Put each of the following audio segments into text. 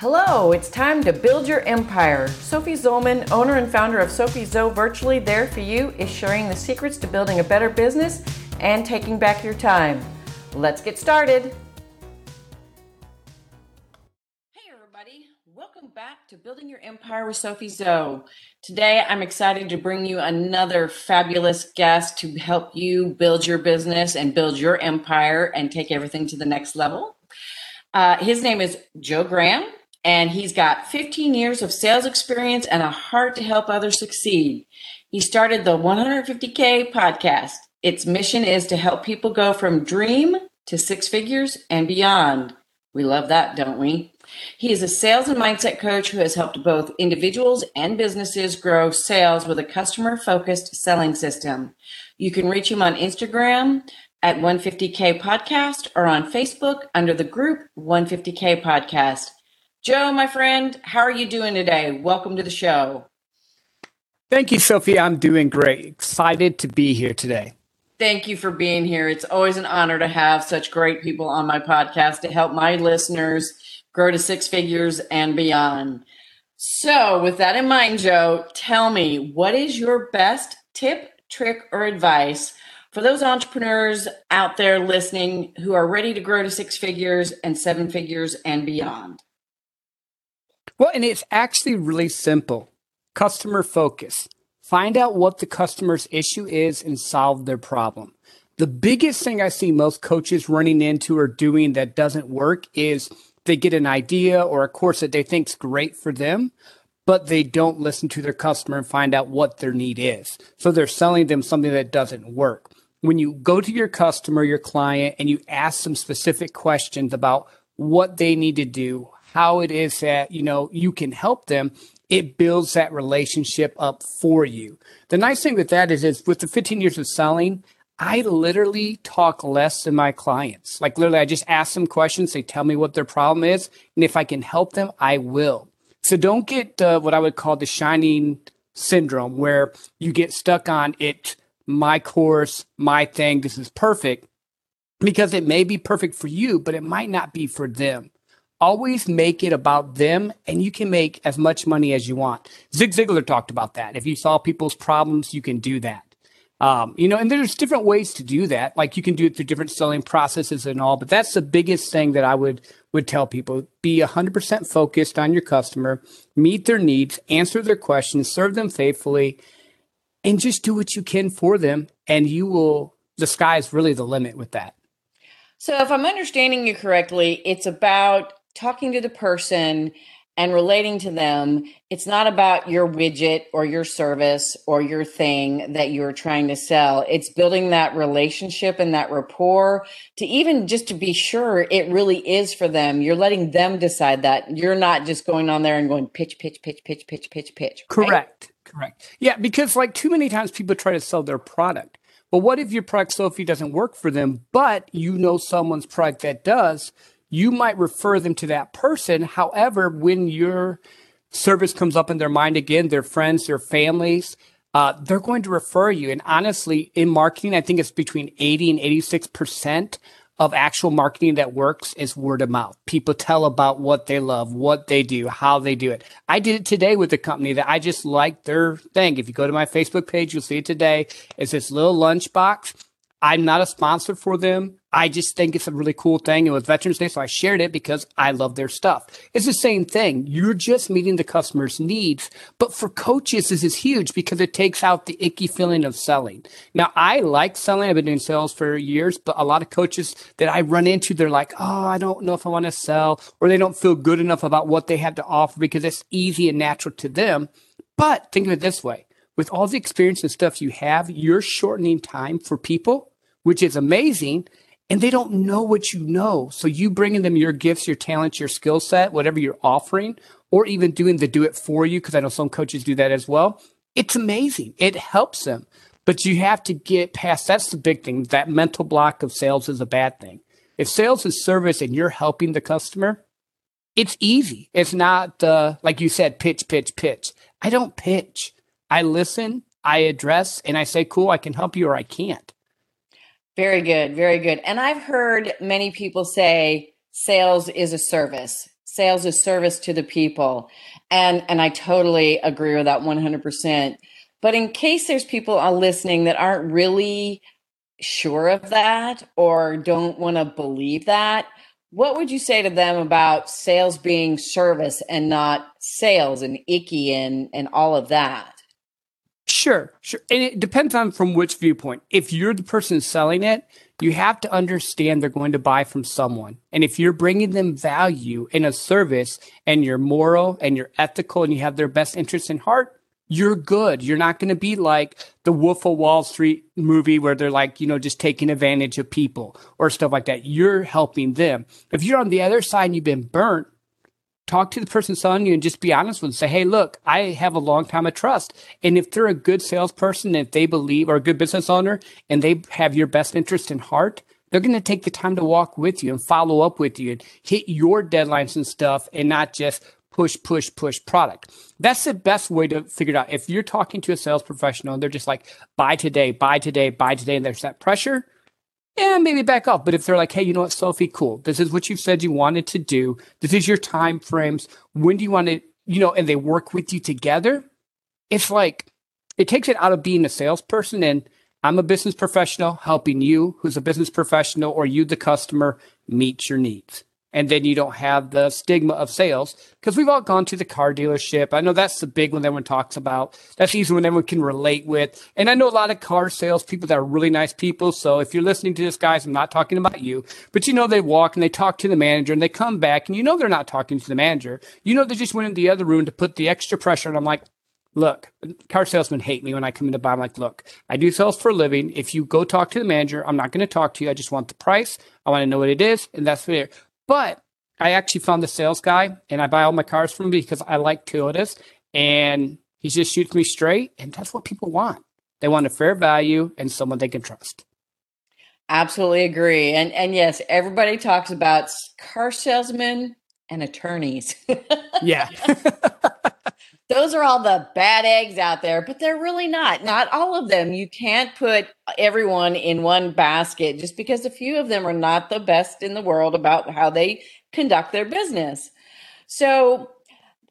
Hello, it's time to build your empire. Sophie Zollman, owner and founder of Sophie Zo Virtually There For You, is sharing the secrets to building a better business and taking back your time. Let's get started. Hey, everybody. Welcome back to Building Your Empire with Sophie Zo. Today, I'm excited to bring you another fabulous guest to help you build your business and build your empire and take everything to the next level. Uh, his name is Joe Graham and he's got 15 years of sales experience and a heart to help others succeed. He started the 150K podcast. Its mission is to help people go from dream to six figures and beyond. We love that, don't we? He is a sales and mindset coach who has helped both individuals and businesses grow sales with a customer focused selling system. You can reach him on Instagram at 150K Podcast or on Facebook under the group 150K Podcast. Joe, my friend, how are you doing today? Welcome to the show. Thank you, Sophie. I'm doing great. Excited to be here today. Thank you for being here. It's always an honor to have such great people on my podcast to help my listeners grow to six figures and beyond. So, with that in mind, Joe, tell me what is your best tip, trick, or advice for those entrepreneurs out there listening who are ready to grow to six figures and seven figures and beyond? Well, and it's actually really simple customer focus. Find out what the customer's issue is and solve their problem. The biggest thing I see most coaches running into or doing that doesn't work is they get an idea or a course that they think's great for them, but they don't listen to their customer and find out what their need is. So they're selling them something that doesn't work. When you go to your customer, your client, and you ask them specific questions about what they need to do, how it is that, you know, you can help them, it builds that relationship up for you. The nice thing with that is, is with the 15 years of selling, I literally talk less than my clients. Like literally, I just ask them questions. They tell me what their problem is. And if I can help them, I will. So don't get uh, what I would call the shining syndrome where you get stuck on it, my course, my thing. This is perfect because it may be perfect for you, but it might not be for them always make it about them and you can make as much money as you want. Zig Ziglar talked about that. If you solve people's problems, you can do that. Um, you know, and there's different ways to do that. Like you can do it through different selling processes and all, but that's the biggest thing that I would would tell people. Be 100% focused on your customer, meet their needs, answer their questions, serve them faithfully, and just do what you can for them and you will the sky is really the limit with that. So if I'm understanding you correctly, it's about talking to the person and relating to them, it's not about your widget or your service or your thing that you're trying to sell. It's building that relationship and that rapport to even just to be sure it really is for them. You're letting them decide that. You're not just going on there and going pitch, pitch, pitch, pitch, pitch, pitch, pitch. Right? Correct. Correct. Yeah, because like too many times people try to sell their product. But what if your product, Sophie, doesn't work for them, but you know someone's product that does? You might refer them to that person. However, when your service comes up in their mind again, their friends, their families, uh, they're going to refer you. And honestly, in marketing, I think it's between 80 and 86% of actual marketing that works is word of mouth. People tell about what they love, what they do, how they do it. I did it today with a company that I just liked their thing. If you go to my Facebook page, you'll see it today. It's this little lunchbox I'm not a sponsor for them. I just think it's a really cool thing. It was Veterans Day, so I shared it because I love their stuff. It's the same thing. You're just meeting the customer's needs. But for coaches, this is huge because it takes out the icky feeling of selling. Now, I like selling. I've been doing sales for years, but a lot of coaches that I run into, they're like, oh, I don't know if I want to sell, or they don't feel good enough about what they have to offer because it's easy and natural to them. But think of it this way with all the experience and stuff you have, you're shortening time for people, which is amazing. And they don't know what you know. So you bringing them your gifts, your talents, your skill set, whatever you're offering, or even doing the do it for you, because I know some coaches do that as well. It's amazing. It helps them. But you have to get past that's the big thing. That mental block of sales is a bad thing. If sales is service and you're helping the customer, it's easy. It's not uh, like you said, pitch, pitch, pitch. I don't pitch. I listen, I address, and I say, cool, I can help you or I can't. Very good. Very good. And I've heard many people say sales is a service. sales is service to the people. And and I totally agree with that 100%. But in case there's people are listening that aren't really sure of that or don't want to believe that, what would you say to them about sales being service and not sales and icky and and all of that? Sure, sure. And it depends on from which viewpoint. If you're the person selling it, you have to understand they're going to buy from someone. And if you're bringing them value in a service and you're moral and you're ethical and you have their best interests in heart, you're good. You're not going to be like the Wolf of Wall Street movie where they're like, you know, just taking advantage of people or stuff like that. You're helping them. If you're on the other side and you've been burnt, talk to the person selling you and just be honest with them. Say, hey, look, I have a long time of trust. And if they're a good salesperson, if they believe or a good business owner and they have your best interest in heart, they're going to take the time to walk with you and follow up with you and hit your deadlines and stuff and not just push, push, push product. That's the best way to figure it out. If you're talking to a sales professional and they're just like, buy today, buy today, buy today, and there's that pressure, yeah, maybe back off. But if they're like, hey, you know what, Sophie, cool. This is what you said you wanted to do. This is your time frames. When do you want to, you know, and they work with you together. It's like it takes it out of being a salesperson and I'm a business professional helping you, who's a business professional, or you, the customer, meet your needs and then you don't have the stigma of sales because we've all gone to the car dealership. I know that's the big one everyone talks about. That's easy one everyone can relate with. And I know a lot of car sales people that are really nice people. So if you're listening to this, guys, I'm not talking about you, but you know, they walk and they talk to the manager and they come back and you know, they're not talking to the manager. You know, they just went in the other room to put the extra pressure. And I'm like, look, car salesmen hate me when I come in to buy. I'm like, look, I do sales for a living. If you go talk to the manager, I'm not going to talk to you. I just want the price. I want to know what it is. And that's fair. But I actually found the sales guy and I buy all my cars from him because I like Toyotas and he just shoots me straight. And that's what people want. They want a fair value and someone they can trust. Absolutely agree. And and yes, everybody talks about car salesmen and attorneys. yeah. Those are all the bad eggs out there, but they're really not. Not all of them. You can't put everyone in one basket just because a few of them are not the best in the world about how they conduct their business. So,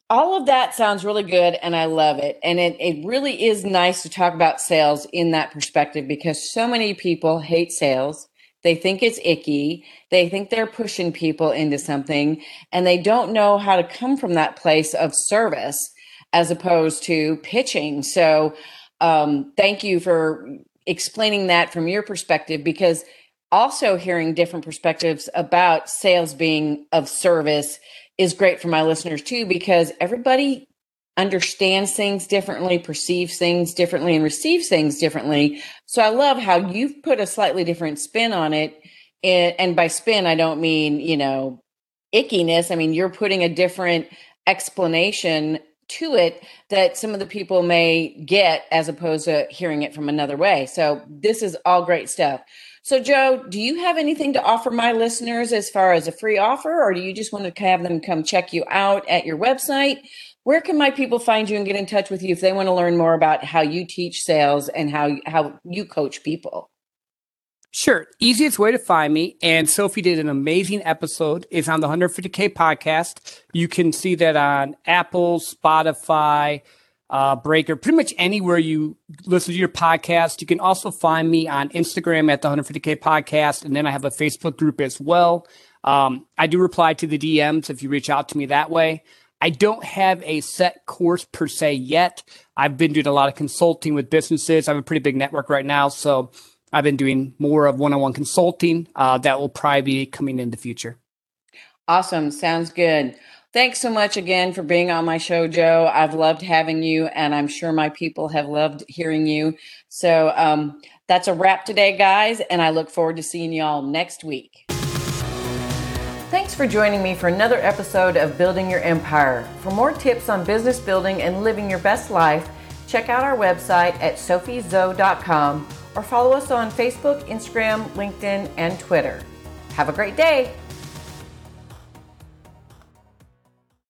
all of that sounds really good and I love it. And it, it really is nice to talk about sales in that perspective because so many people hate sales. They think it's icky. They think they're pushing people into something and they don't know how to come from that place of service as opposed to pitching. So, um, thank you for explaining that from your perspective because also hearing different perspectives about sales being of service is great for my listeners too because everybody understands things differently perceives things differently and receives things differently. So i love how you've put a slightly different spin on it. And by spin i don't mean you know ickiness. I mean you're putting a different explanation to it that some of the people may get as opposed to hearing it from another way. So this is all great stuff. So, Joe, do you have anything to offer my listeners as far as a free offer, or do you just want to have them come check you out at your website? Where can my people find you and get in touch with you if they want to learn more about how you teach sales and how how you coach people? Sure. Easiest way to find me. And Sophie did an amazing episode. It's on the 150K podcast. You can see that on Apple, Spotify, uh, Breaker, pretty much anywhere you listen to your podcast. You can also find me on Instagram at the 150K podcast. And then I have a Facebook group as well. Um, I do reply to the DMs if you reach out to me that way. I don't have a set course per se yet. I've been doing a lot of consulting with businesses. I have a pretty big network right now. So I've been doing more of one on one consulting. Uh, that will probably be coming in the future. Awesome. Sounds good. Thanks so much again for being on my show, Joe. I've loved having you, and I'm sure my people have loved hearing you. So um, that's a wrap today, guys, and I look forward to seeing you all next week. Thanks for joining me for another episode of Building Your Empire. For more tips on business building and living your best life, check out our website at sophiezo.com or follow us on Facebook, Instagram, LinkedIn, and Twitter. Have a great day.